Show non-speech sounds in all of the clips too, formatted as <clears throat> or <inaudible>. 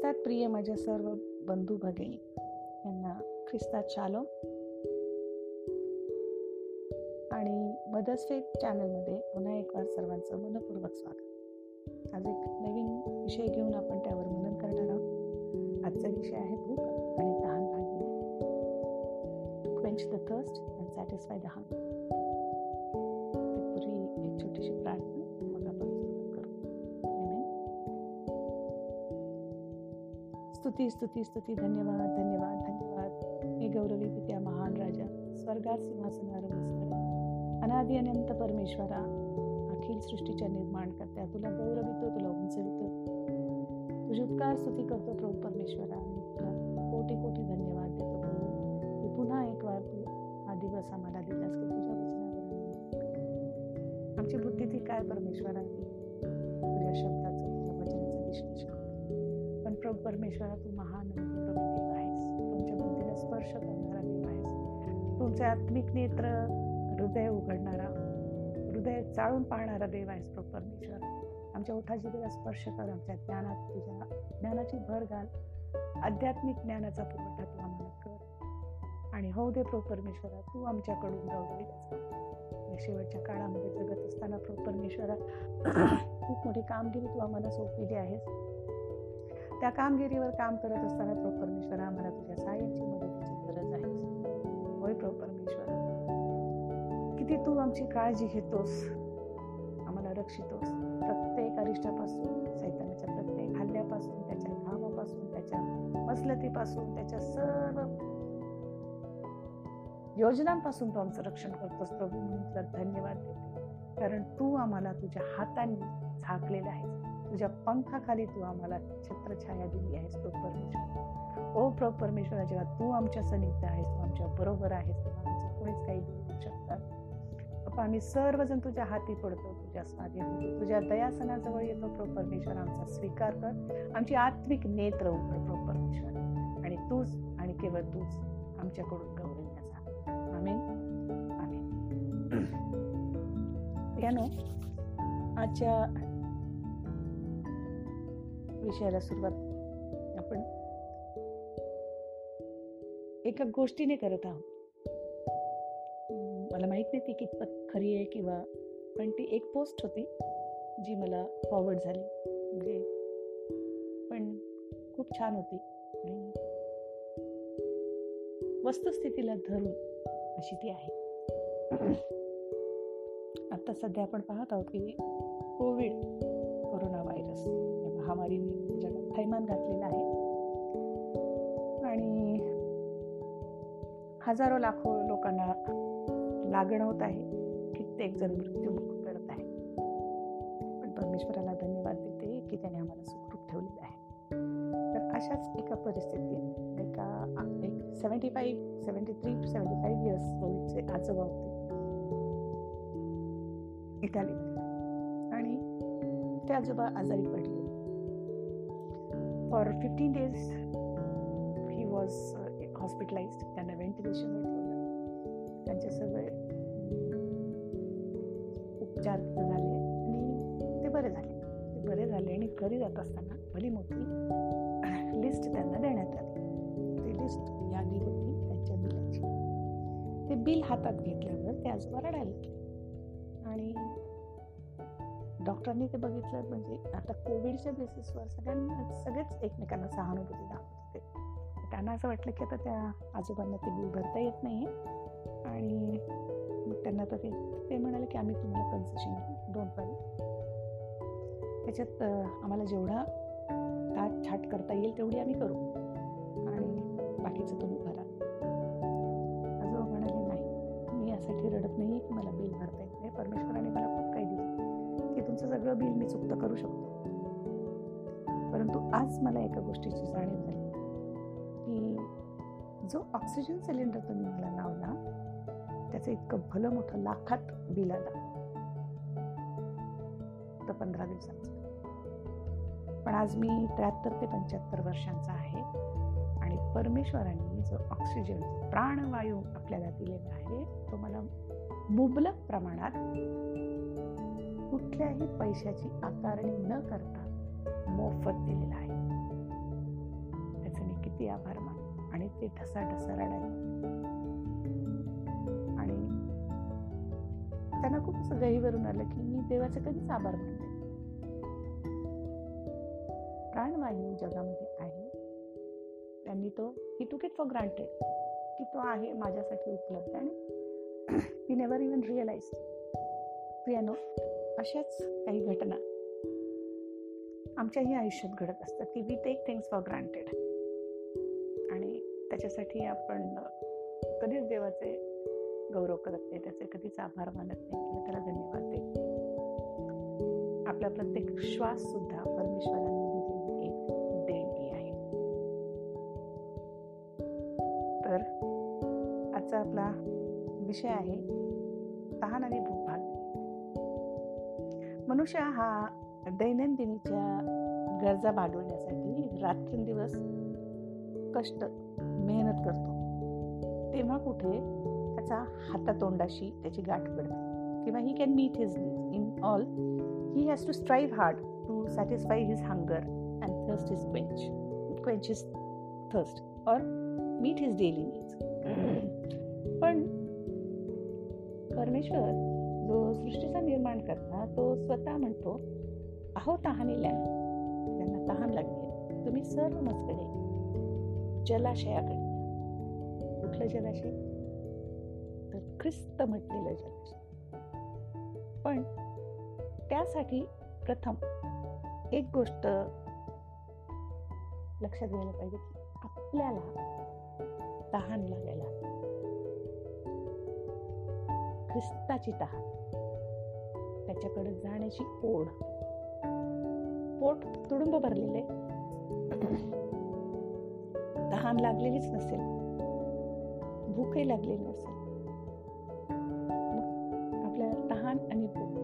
ख्रिस्तात प्रिय माझ्या सर्व बंधू भगिनी यांना ख्रिस्तात शालो आणि मदर्स फेथ चॅनलमध्ये पुन्हा एक वार सर्वांचं मनपूर्वक स्वागत. आज एक नवीन विषय घेऊन आपण त्यावर मनन करणार आहोत. आजचा विषय आहे भूक आणि तहान भागणे quench the thirst and satisfy the heart तत्पूर्वी एक छोटीशी प्रार्थना स्तुती स्तुती स्तुती धन्यवाद धन्यवाद धन्यवाद मी गौरवी पित्या महान राजा स्वर्गात सिंहासनावर बसणाऱ्या अनादि अनंत परमेश्वरा अखिल सृष्टीच्या निर्माण करत्या तुला गौरवितो तुला उंचवितो तुझी उपकार स्तुती करतो प्रभू परमेश्वरा आणि तुला कोटी कोटी धन्यवाद देतो प्रभू की पुन्हा एक वार तू हा दिवस आम्हाला दिलास की तुझ्या वचनावर आमची बुद्धी ती काय परमेश्वरा प्रभू परमेश्वरा तू महान प्रभू देव आहेस. तुमच्या बुद्धीला स्पर्श करणारा देव आहेस. तुमचे आत्मिक नेत्र हृदय उघडणारा हृदय चाळून पाहणारा देव आहेस प्रभू परमेश्वर. आमच्या ओठाची तुला स्पर्श कर आमच्या ज्ञानात तुझ्या ज्ञानाची भर घाल. आध्यात्मिक ज्ञानाचा पुरवठा तू आम्हाला कर. आणि हो दे प्रभू परमेश्वरा तू आमच्याकडून गौरविल्याचा या शेवटच्या काळामध्ये जगत असताना प्रभू परमेश्वरा खूप मोठी कामगिरी तू आम्हाला सोपविली आहेस. त्या कामगिरीवर काम करत असताना प्रभू परमेश्वर आम्हाला तुझ्या साह्याची मदतीची गरज आहे. होय प्रभू परमेश्वर. किती तू आमची काळजी घेतोस आम्हाला रक्षितोस. प्रत्येक अरिष्टापासून सैतानाच्या प्रत्येक हल्ल्यापासून त्याच्या घामापासून त्याच्या मसलतीपासून त्याच्या सर्व योजनांपासून तू आमचं रक्षण करतोस प्रभू म्हणून तुला धन्यवाद देते. कारण तू आम्हाला तुझ्या हातांनी झाकलेलं आहेस. तुझ्या पंखाखाली तू आम्हाला छत्रछाया दिली आहेस प्रभू परमेश्वर. ओ प्रभू परमेश्वरा जेव्हा तू आमच्या सनिग्ध आहेस तू आमच्या बरोबर आहेस तेव्हा आमचं कोणीच काही देऊ शकतात बाबा आम्ही सर्वजण तुझ्या हाती पडतो तुझ्या स्वाधीन होतो तुझ्या दयासनाजवळ येतो प्रभू परमेश्वर आमचा स्वीकार कर. आमची आत्मिक नेत्र उघड प्रभू परमेश्वर. आणि तूच आणि केवळ तूच आमच्याकडून गौरवण्याचा आमेन. आमेन. <clears throat> यानो आजच्या विषयाला सुरुवात आपण एका गोष्टीने करत आहोत. मला माहीत नाही ती कितपत खरी आहे किंवा पण ती एक पोस्ट होती जी मला फॉरवर्ड झाली. म्हणजे पण खूप छान होती आणि वस्तुस्थितीला धरून अशी ती आहे. आता सध्या आपण पाहत आहोत की कोविड कोरोना व्हायरस महामारीने जगात थैमान घातलेलं आहे. आणि हजारो लाखो लोकांना लागण होत आहे. कित्येक जण मृत्यूमुख करत आहे. पण परमेश्वराला धन्यवाद देते की त्याने आम्हाला सुखरूप ठेवलेलं आहे. तर अशाच एका परिस्थितीत एका एक seventy five seventy three two seventy five years ओल्डचे आजोबा होते. इटालीमध्ये. आणि ते आजोबा आजारी पडले. For fifteen days he was hospitalise त्यांना व्हेंटिलेशनवर ठेवलं त्यांचे सगळे उपचार झाले आणि ते बरे झाले. ते बरे झाले आणि घरी जात असताना भली मोठी लिस्ट त्यांना देण्यात आली. ती लिस्ट यादी होती त्यांच्या बिलाची. ते बिल हातात घेतल्यावर ते आजोबा रडायला डॉक्टरांनी ते बघितलं म्हणजे आता कोविडच्या बेसिसवर सगळ्यांना सगळेच एकमेकांना सहानुभूती दाखवत. होते त्यांना असं वाटलं की आता त्या आजोबांना ते बिल भरता येत नाही आणि मग त्यांना तर ते ते म्हणाले की आम्ही तुम्हाला कन्सेशन देऊ. डोंट वरी त्याच्यात आम्हाला जेवढा ताट छाट करता येईल तेवढी आम्ही करू. आणि बाकीचं तुम्ही भरा. आजोबा म्हणाले नाही मी यासाठी रडत नाही की मला बिल भरता येत नाही. परमेश्वराने मला सगळं बिल मी चुकतं करू शकतो. परंतु आज मला एका गोष्टीची जाणीव झाली. की जो ऑक्सिजन सिलेंडर तुम्ही मला लावला त्याचं इतकं भलं मोठं लाखात बिल आलं. तर पंधरा दिवसांचं. पण आज मी त्र्याहत्तर ते पंच्याहत्तर वर्षांचा आहे आणि परमेश्वरांनी जो ऑक्सिजन प्राणवायू आपल्याला दिलेला आहे तो मला मुबलक प्रमाणात कुठल्याही पैशाची आकारणी न करता मोफत दिलेला आहे. किती आभार मान आणि ते ढसा ढसा रडायला आणि त्यांना खूप असं गहीवरून आलं की मी देवाचे कधीच आभार मानते प्राणवायू जगामध्ये आहे. त्यांनी तो ही टू गेट फॉर ग्रांटेड की तो आहे माझ्यासाठी उपलब्ध आणि ती नेवर इवन रिअलाइज प्रियानो अशाच काही घटना आमच्याही आयुष्यात घडत असतात की we take things for granted. आणि त्याच्यासाठी आपण कधीच देवाचे गौरव करत नाही त्याचे कधीच आभार मानत नाही किंवा त्याला धन्यवाद देत नाही. आपला प्रत्येक श्वास सुद्धा परमेश्वराने दिलेली एक देणगी आहे. तर आजचा आपला विषय आहे तहान आणि भूक मनुष्य हा दैनंदिनीच्या गरजा भागवण्यासाठी रात्रंदिवस कष्ट मेहनत करतो. तेव्हा कुठे त्याचा हातातोंडाशी त्याची गाठ पडते. किंवा he can meet his needs in all he has to strive hard to satisfy his hunger and thirst is quench it quench is thirst or meet his daily needs पण परमेश्वर जो सृष्टीचा निर्माण करता तो स्वतः म्हणतो अहो तहानिल्या त्यांना तहान लागली. तुम्ही सर्व मजकडे जलाशयाकडे कुठलं जलाशय? तर ख्रिस्त म्हटलेलं जलाशय. पण त्यासाठी प्रथम एक गोष्ट लक्षात घ्यायला पाहिजे की आपल्याला तहान लागायला ख्रिस्ताची तहान. त्याच्याकडे जाण्याची ओढ. पोट तुडुंब भरलेले. तहान लागलेलीच नसेल. भूकही लागलेली नसेल. आपल्याला तहान आणि भूक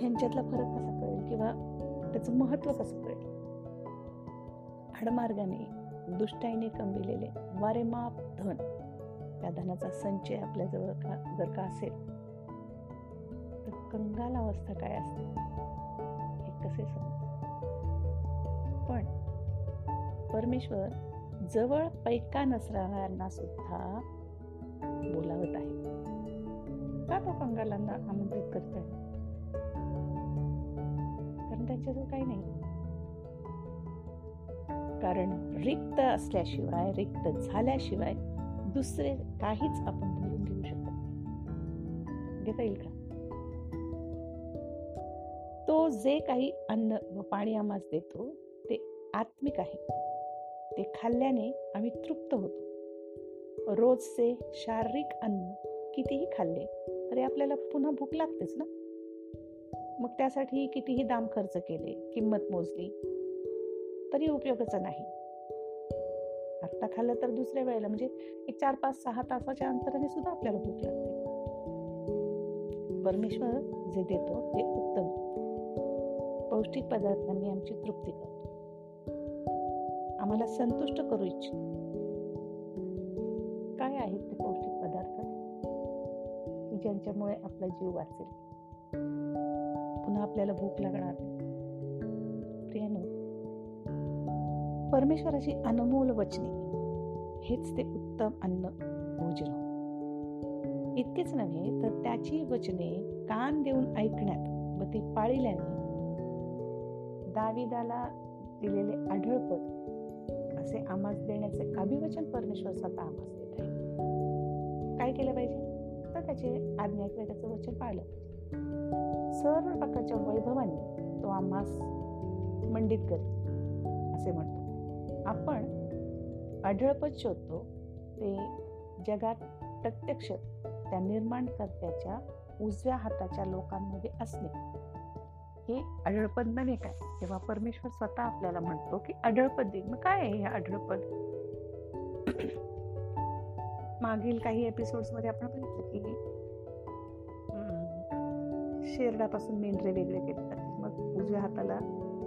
ह्यांच्यातला फरक कसा कळेल किंवा त्याचं महत्त्व कसं कळेल? हाडमार्गाने दुष्टाईने कमविलेले वारेमाप धन त्या धनाचा संचय आपल्याजवळ का जर का असेल कंगाल अवस्था काय असते? हे कसे समजते पण परमेश्वर जवळ पैका नसणाऱ्यांना सुद्धा बोलावत आहे. का तो कंगालांना आमंत्रित करत आहे कारण त्याच्याजवळ काही नाही. कारण रिक्त असल्याशिवाय रिक्त झाल्याशिवाय दुसरे काहीच आपण बोलून घेऊ शकत नाही. घेता येईल का? तो जे काही अन्न व पाणी आम्हास देतो ते आत्मिक आहे. ते खाल्ल्याने आम्ही तृप्त होतो. रोजचे शारीरिक अन्न कितीही खाल्ले तरी आपल्याला पुन्हा भूक लागतेच ना? मग त्यासाठी कितीही दाम खर्च केले किंमत मोजली तरी उपयोगाचा नाही. आत्ता खाल्लं तर दुसऱ्या वेळेला म्हणजे एक चार पाच सहा तासाच्या अंतराने सुद्धा आपल्याला भूक लागते. परमेश्वर जे देतो ते उत्तम. पौष्टिक पदार्थांनी आमची तृप्ती करतो. आम्हाला संतुष्ट करू इच्छितो. काय आहेत ते पौष्टिक पदार्थ? की ज्यांच्यामुळे आपला जीव वाचेल. पुन्हा आपल्याला भूक लागणार. प्रियानो परमेश्वराची अनमोल वचने हेच ते उत्तम अन्न भोजन. इतकेच नव्हे तर त्याची वचने कान देऊन ऐकण्यात व ती पाळल्याने दाविदाला दिलेले आढळपद असे आमास देण्याचे अभिवचन परमेश्वर स्वतः आमास देत आहे. काय केलं पाहिजे? तर त्याचे आज्ञा किंवा त्याचं वचन पाळलं पाहिजे. सर्व प्रकारच्या वैभवाने तो आम्हास मंडित करेल असे म्हणतो. आपण आढळपद शोधतो ते जगात प्रत्यक्ष त्या निर्माणकर्त्याच्या उजव्या हाताच्या लोकांमध्ये असणे. हे आढळपद नव्हे काय? तेव्हा परमेश्वर स्वतः आपल्याला म्हणतो की आढळपद दे. मग काय आहे हे आढळपद? मागील काही एपिसोड्समध्ये आपण बघितलं की शेरडापासून मेंढरे वेगळे केले जातील मग उजव्या हाताला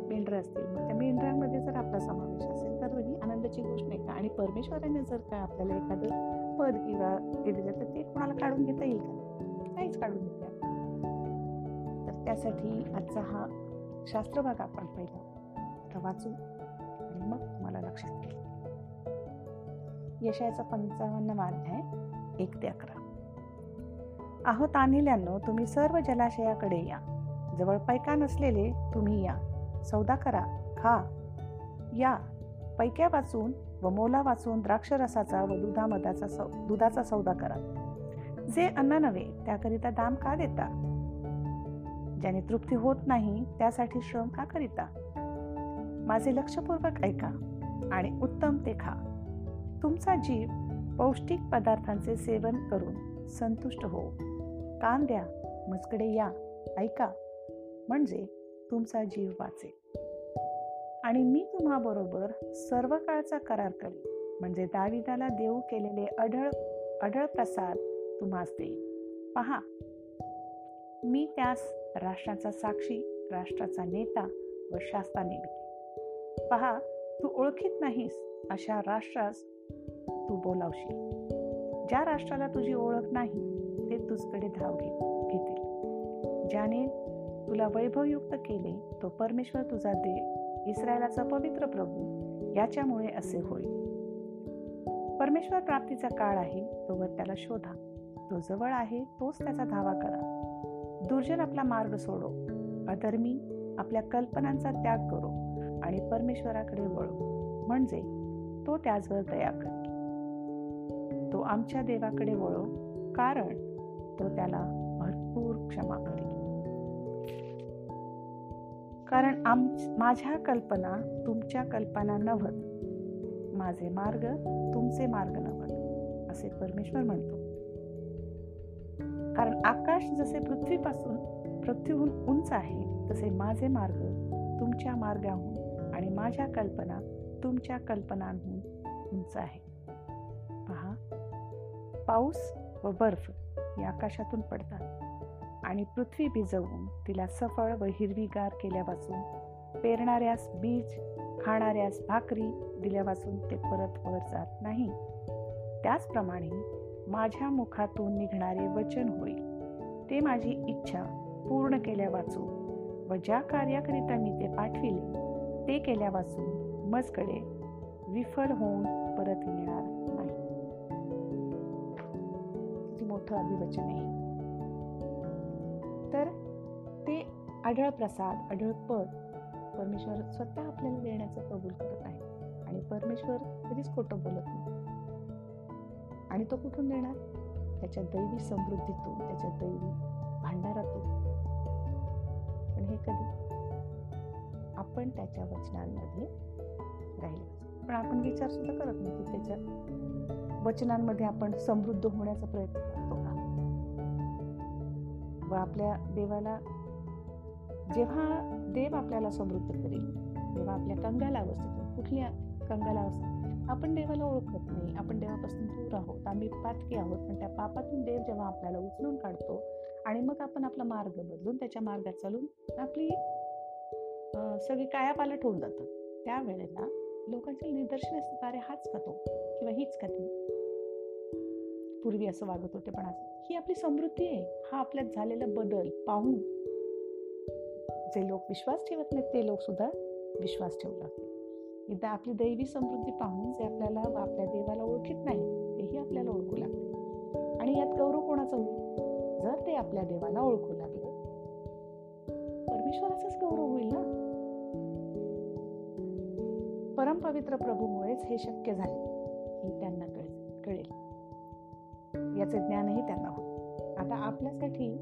मेंढरं असतील. मग त्या मेंढरांमध्ये जर आपला समावेश असेल तर ही आनंदाची गोष्ट नाही का? आणि परमेश्वराने जर का आपल्याला एखादं पद किंवा दिलं तर ते कोणाला काढून घेता येईल का? नाहीच काढून घेता त्यासाठी आजचा हा शास्त्रभाग आपण पहिला. आता वाचू आणि मग तुम्हाला लक्षात येईल. केले यशाचा पंचावन्न अध्याय एक ते अकरा. आहो तान्हिल्यानो तुम्ही सर्व जलाशयाकडे या. जवळ पैका नसलेले तुम्ही या. सौदा करा खा. या. पैक्या वाचून व मोला वाचून द्राक्षरसाचा व दुधामदाचा सौ दुधाचा सौदा करा. जे अन्न नव्हे त्याकरिता दाम का देता? ज्याने तृप्ती होत नाही त्यासाठी श्रम का करिता? माझे लक्षपूर्वक ऐका आणि उत्तम ते खा. तुमचा जीव पौष्टिक पदार्थांचे सेवन करून संतुष्ट हो. कान द्या मजकडे या ऐका. म्हणजे तुमचा जीव वाचे आणि मी तुम्हाबरोबर सर्व काळचा करार करेन. म्हणजे दाविदाला देऊ केलेले अढळ अढळ प्रसाद तुम्हास देईन. पहा. मी त्यास राष्ट्राचा साक्षी राष्ट्राचा नेता व शास्ता पहा तू ओळखीत नाहीस अशा राष्ट्रास तू बोलावशील. ज्या राष्ट्राला तुझी ओळख नाही ते तुझकडे धाव घेत घेतील ज्याने तुला वैभवयुक्त केले तो परमेश्वर तुझा देव इस्रायलाचा पवित्र प्रभू याच्यामुळे असे होईल. परमेश्वर प्राप्तीचा काळ आहे तोवर त्याला शोधा. तो जवळ आहे तोच त्याचा धावा करा. दुर्जन आपला मार्ग सोडो. अधर्मी आपल्या कल्पनांचा त्याग करो आणि परमेश्वराकडे वळो. म्हणजे तो त्याचवर दया करेल तो आमच्या देवाकडे वळो कारण तो त्याला भरपूर क्षमा करेल. कारण आम माझ्या कल्पना तुमच्या कल्पना नव्हत माझे मार्ग तुमचे मार्ग नव्हत असे परमेश्वर म्हणतो. कारण आकाश जसे पृथ्वीपासून पृथ्वीहून उंच आहे तसे माझे मार्ग तुमच्या मार्गाहून आणि माझ्या कल्पना तुमच्या कल्पनांहून उंच आहे. पहा पाऊस व बर्फ हे आकाशातून पडतात आणि पृथ्वी भिजवून तिला सफळ व हिरवीगार केल्यापासून पेरणाऱ्यास बीज खाणाऱ्यास भाकरी दिल्यापासून ते परत वर जात नाही. त्याचप्रमाणे माझ्या मुखातून निघणारे वचन होईल. ते माझी इच्छा पूर्ण केल्या वाचून व ज्या कार्याकरिता मी ते पाठविले ते केल्या वाचून मजकडे विफल होऊन परत येणार नाही. किती मोठं अभिवचन आहे. तर ते आढळ प्रसाद आढळ पद परमेश्वर स्वतः आपल्याला देण्याचं कबूल करत आहे. आणि परमेश्वर कधीच खोटं बोलत नाही. आणि तो कुठून देणार? त्याच्या दैवी समृद्धीतून त्याच्या दैवी भांडारातून. पण हे कधी? आपण त्याच्या वचनांमध्ये राहिले. पण आपण विचार सुद्धा करत नाही की त्याच्या वचनांमध्ये आपण समृद्ध होण्याचा प्रयत्न करतो का? व आपल्या देवाला जेव्हा देव आपल्याला समृद्ध करेल तेव्हा आपल्या कंगाला अवस्थेतून कुठल्या कंगाला अवस्थेत आपण देवाला ओळखत नाही. आपण देवापासून दूर आहोत. आम्ही पातकी आहोत. पण त्या पापातून देव जेव्हा आपल्याला उचलून काढतो आणि मग आपण आपला मार्ग बदलून त्याच्या मार्गात चालून आपली सगळी कायापालट होऊन जातं त्यावेळेला लोकांच्या निदर्शन असतात अरे हाच खातो किंवा हीच खाती पूर्वी असं वागत होते पण आज ही आपली समृद्धी आहे. हा आपल्यात झालेला बदल पाहून जे लोक विश्वास ठेवत नाहीत ते लोक सुद्धा विश्वास ठेवू लागतात एकदा आपली दैवी समृद्धी पाहून जे आपल्याला आपल्या देवाला ओळखीत नाही तेही आपल्याला ओळखू लागते आणि यात गौरव कोणाचा होईल? जर ते आपल्या देवाला ओळखू लागले. परमेश्वराचाच गौरव होईल ना? परमपवित्र प्रभूमुळेच हे शक्य झाले हे त्यांना कळेल कळेल. याचे ज्ञानही त्यांना होईल. आता आपल्यासाठी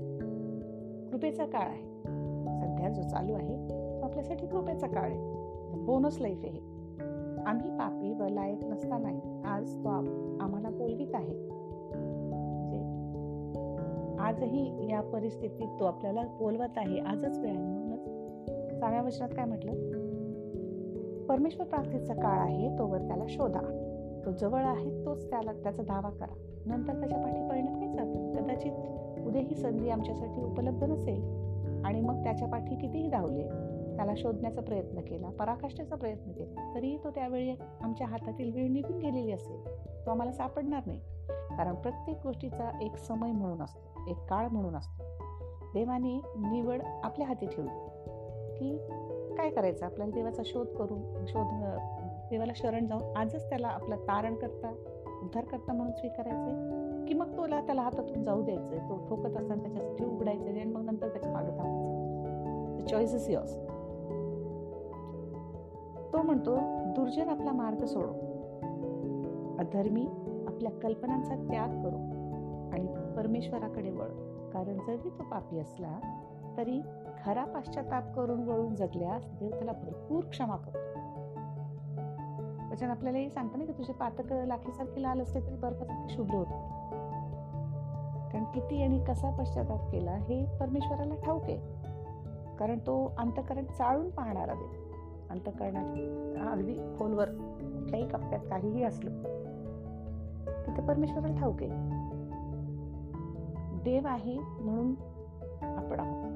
कृपेचा काळ आहे. सध्या जो चालू आहे तो आपल्यासाठी कृपेचा काळ आहे. बोनस लाईफ आहे आम्ही पापी व लायक नसतानाही आज तो आम्हाला बोलवीत आहे. आजही या परिस्थितीत तो आपल्याला बोलवत आहे. आजच वेळ आहे म्हणूनच. सहाव्या वचनात काय म्हटलं? परमेश्वर प्राप्तीचा काळ आहे तोवर त्याला शोधा. तो जवळ आहे तोच त्याला त्याचा दावा करा. नंतर त्याच्या पाठी परिणाम काहीच अर्थ कदाचित उद्या ही संधी आमच्यासाठी उपलब्ध नसेल आणि मग त्याच्या पाठी कितीही धावले त्याला शोधण्याचा प्रयत्न केला पराकाष्ठेचा प्रयत्न केला. तरीही तो त्यावेळी आमच्या हातातील वेळ निघून गेलेली असेल. तो आम्हाला सापडणार नाही. कारण प्रत्येक गोष्टीचा एक समय म्हणून असतो एक काळ म्हणून असतो. देवाने निवड आपल्या हाती ठेवली. की काय करायचं? आपल्याला देवाचा शोध करून शोध देवाला शरण जाऊन आजच त्याला आपला तारण करता उद्धार करता म्हणून स्वीकारायचे की मग तोला त्याला हातातून जाऊ द्यायचं तो ठोकत असताना त्याच्यासाठी उघडायचं आणि मग नंतर त्याच्यामागे थांबायचं चॉईस इज युअर्स तो म्हणतो दुर्जन आपला मार्ग सोडो. अधर्मी आपल्या कल्पनांचा त्याग करो आणि परमेश्वराकडे वळ. कारण जरी तो पापी असला तरी खरा पाश्चाताप करून वळून जगल्यास देव त्याला भरपूर क्षमा करतो. वचन आपल्याला हे सांगतं ना की तुझे पातक लाखीसारखे लाल असले तरी बर्फासारखे शुभ्र होते. कारण किती आणि कसा पश्चाताप केला हे परमेश्वराला ठाऊक आहे. कारण तो अंतकरण चाळून पाहणारा देव. अंतकरणात. अगदी खोलवर कुठल्याही कप्प्यात काहीही असलं तर ते परमेश्वराला ठाऊक आहे. देव आहे म्हणून आपण आहोत.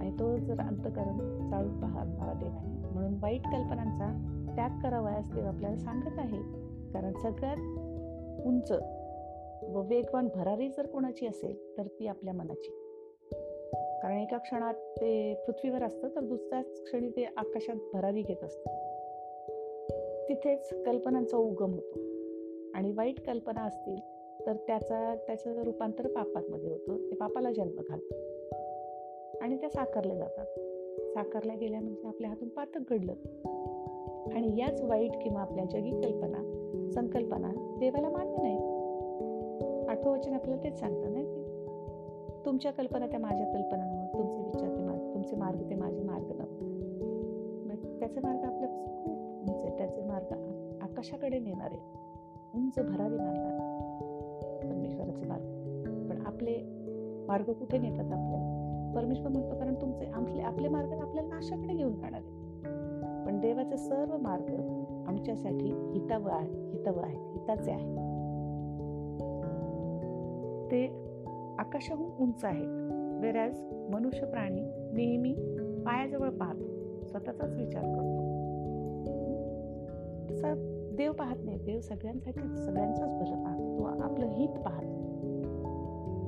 आणि तो जर अंतकरण चालू पाहणारा देव आहे म्हणून वाईट कल्पनांचा त्याग करावयास देव आपल्याला सांगत आहे. कारण सगळ्यात उंच व वेगवान भरारी जर कोणाची असेल तर ती आपल्या मनाची. कारण एका क्षणात ते पृथ्वीवर असतं तर दुसऱ्याच क्षणी ते आकाशात भरारी घेत असतं. तिथेच कल्पनांचा उगम होतो. आणि वाईट कल्पना असतील तर त्याचा त्याचं रूपांतर पापामध्ये होतं. ते पापाला जन्म घालतं. आणि त्या साकारल्या जातात. साकारल्या गेल्या म्हणजे आपल्या हातून पातक घडलं. आणि याच वाईट किंवा आपल्या जगी कल्पना संकल्पना देवाला मान्य नाही. आठवं वचन आपल्याला तेच सांगतं नाही? तुमच्या कल्पना त्या माझ्या कल्पना नव्हत तुमचे विचार ते माझे तुमचे मार्ग ते माझे मार्ग नव्हत त्याचे मार्ग आपल्यापासून खूप उंच आहे त्याचे मार्ग आकाशाकडे नेणारे उंच भरारी मारणार परमेश्वराचे मार्ग. पण आपले मार्ग कुठे नेतात आपल्याला? परमेश्वर म्हणतो कारण तुमचे आपले आपले मार्ग आपल्याला नाशाकडे घेऊन जाणार आहे पण देवाचे सर्व मार्ग आमच्यासाठी हिताव आहे हितव आहे हिताचे आहे ते आकाशाहून उंच आहेत वेरॅज मनुष्य प्राणी नेहमी पायाजवळ पाहतो. स्वतःचाच विचार करतो. तसा देव पाहत नाही. देव सगळ्यांसाठी सगळ्यांचंच भलं पाहतो. तो आपलं हित पाहतो.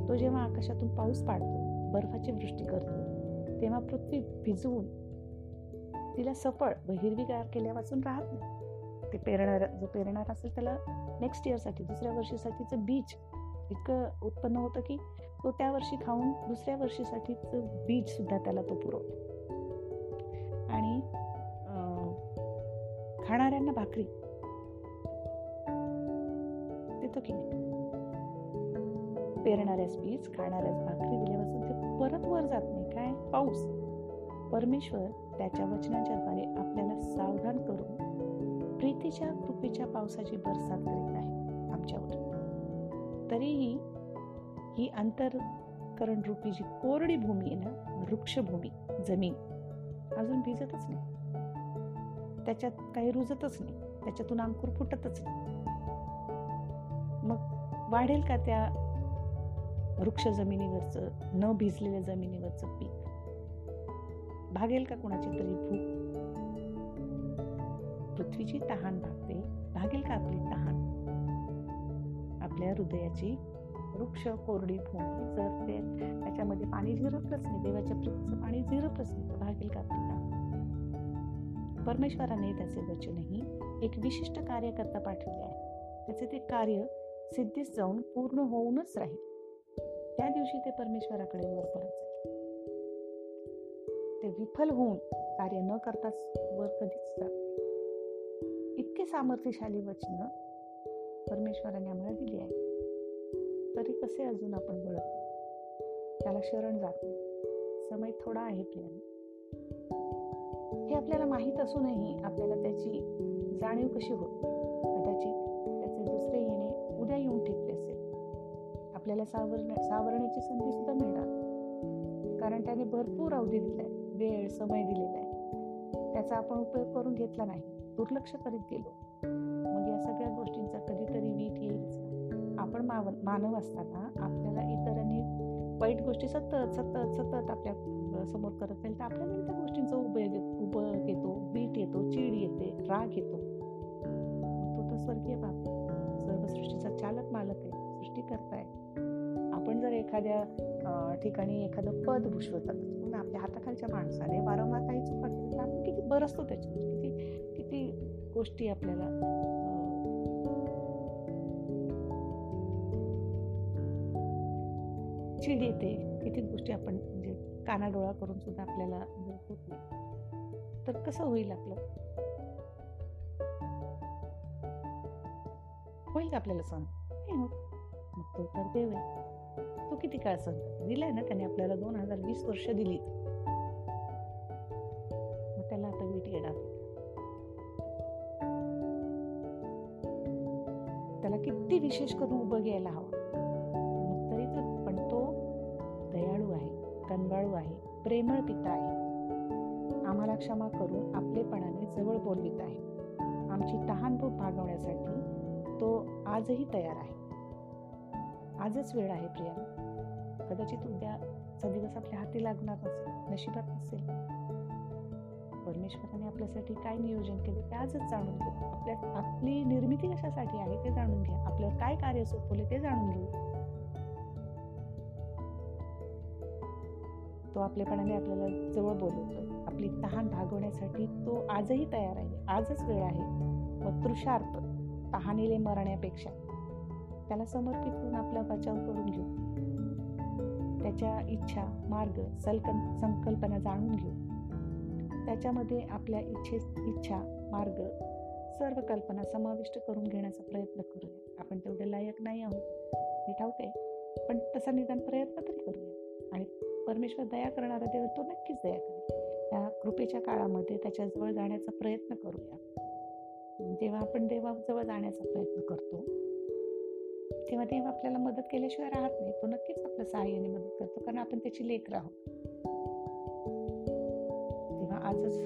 तो जेव्हा आकाशातून पाऊस पाडतो बर्फाची वृष्टी करतो तेव्हा पृथ्वी भिजवून तिला सफळ व हिरवीगार केल्यापासून राहत नाही. ते पेरणार जो पेरणार असेल त्याला नेक्स्ट इयरसाठी दुसऱ्या वर्षीसाठीचं बीज इतकं उत्पन्न होतं की तो त्या वर्षी खाऊन दुसऱ्या वर्षीसाठीचं बीज सुद्धा त्याला तो पुरवतो. आणि खाणाऱ्यांना भाकरी. देतो की नाही? पेरणाऱ्याच बीज खाणाऱ्याच भाकरी दिल्यापासून ते परत वर जात नाही. काय? पाऊस. परमेश्वर त्याच्या वचनाच्या द्वारे आपल्याला सावधान करून प्रीतीच्या कृपेच्या पावसाची बरसात करीत आहे आमच्यावर. तरीही ही अंतरकरण रूपी जी कोरडी भूमी आहे ना वृक्षभूमी जमीन अजून भिजतच नाही. त्याच्यात काही रुजतच नाही. त्याच्यातून अंकुर फुटतच नाही. मग वाढेल का त्या वृक्ष जमिनीवरचं न भिजलेल्या जमिनीवरचं पीक? भागेल का कोणाची तरी भूक? पृथ्वीची तहान भागते. भागेल का आपली तहान? आपल्या हृदयाची वृक्ष कोरडी भूमी जर ते त्याच्यामध्ये पाणी झिरपलंच नाही देवाच्या प्रीतीचं पाणी झिरपलंच नाही तर भागेल का आपली परमेश्वराने त्याचे वचनही एक विशिष्ट कार्यकर्ता पाठवले आहे. त्याचे ते कार्य सिद्धीस जाऊन पूर्ण होऊनच राहील. त्या दिवशी ते परमेश्वराकडे वर परत जाईल. ते विफल होऊन कार्य न करताच वर कधीच जात इतके सामर्थ्यशाली वचन परमेश्वराने आम्हाला दिली आहे तरी कसे अजून आपण वळत त्याला शरण जात नाही. समय थोडा आहे प्रियाने हे आपल्याला माहीत असूनही आपल्याला त्याची जाणीव कशी होत कदाचित त्याचे दुसरे येणे उद्या येऊन ठेपले असेल. आपल्याला सावरण्या सावरण्याची संधी सुद्धा मिळणार कारण त्याने भरपूर अवधी दिलाय वेळ समय दिलेला आहे. त्याचा आपण उपयोग करून घेतला नाही. दुर्लक्ष करीत गेलो. माव मानव असताना आपल्याला इतरांनी वाईट गोष्टी सतत सतत सतत आपल्यासमोर करत राहील तर आपल्याला त्या गोष्टींचा उपयोग उपयोग येतो. वीट येतो चीड येते राग येतो. तो तर स्वर्गीय बाप सर्व सृष्टीचा चालक मालक आहे सृष्टी करताय आपण जर एखाद्या ठिकाणी एखादं पद भूषवतात आपल्या हाताखालच्या माणसाने वारंवार काही चुका केली तर आपण किती बरसतो त्याच्यावर. किती किती गोष्टी आपल्याला चिड येते किती गोष्टी आपण म्हणजे कानाडोळा करून सुद्धा आपल्याला होत नाही. तर कसं होईल आपलं? होईल का आपल्याला सण नाही होत. मग तो तर देव आहे. तो किती काळ सण दिलाय ना त्याने आपल्याला दोन हजार वीस वर्ष दिली. मग त्याला आता वीट येणार. त्याला किती विशेष करून उभं घ्यायला हवं? क्षमा करून आपलेपणाने जवळ बोलवित आहे. आमची तहान भूक भागवण्यासाठी तो आजही तयार आहे. आजच वेळ आहे प्रिया. कदाचित उद्याचा दिवस आपल्या हाती लागणार नसेल नशिबात नसेल. परमेश्वराने आपल्यासाठी काय नियोजन केले ते आजच जाणून घ्या. आपल्या आपली निर्मिती कशासाठी आहे ते जाणून घ्या. आपल्यावर काय कार्य सोपवले ते जाणून घेऊ. तो आपल्यापणाने आपल्याला जवळ बोलवतोय. आपली तहान भागवण्यासाठी तो आजही तयार आहे. आजच वेळ आहे. व तृषार्थ तहानीले मरण्यापेक्षा त्याला समर्पित करून आपला बचाव करून घेऊ. त्याच्या इच्छा मार्ग सलकन संकल्पना जाणून घेऊ. त्याच्यामध्ये आपल्या इच्छे इच्छा मार्ग सर्व कल्पना समाविष्ट करून घेण्याचा प्रयत्न करूया. आपण तेवढे लायक नाही आहोत. हे ठाऊक आहे. पण तसा निदान प्रयत्न तरी करूया. आणि परमेश्वर दया करणारा देव तो नक्कीच दया करेल. त्या कृपेच्या काळामध्ये त्याच्याजवळ जाण्याचा प्रयत्न करूया. जेव्हा आपण देवाजवळ जाण्याचा प्रयत्न करतो तेव्हा देव आपल्याला मदत केल्याशिवाय राहत नाही. तो नक्कीच आपल्या सहाय्याने मदत करतो कारण आपण त्याची लेख राहू तेव्हा आजच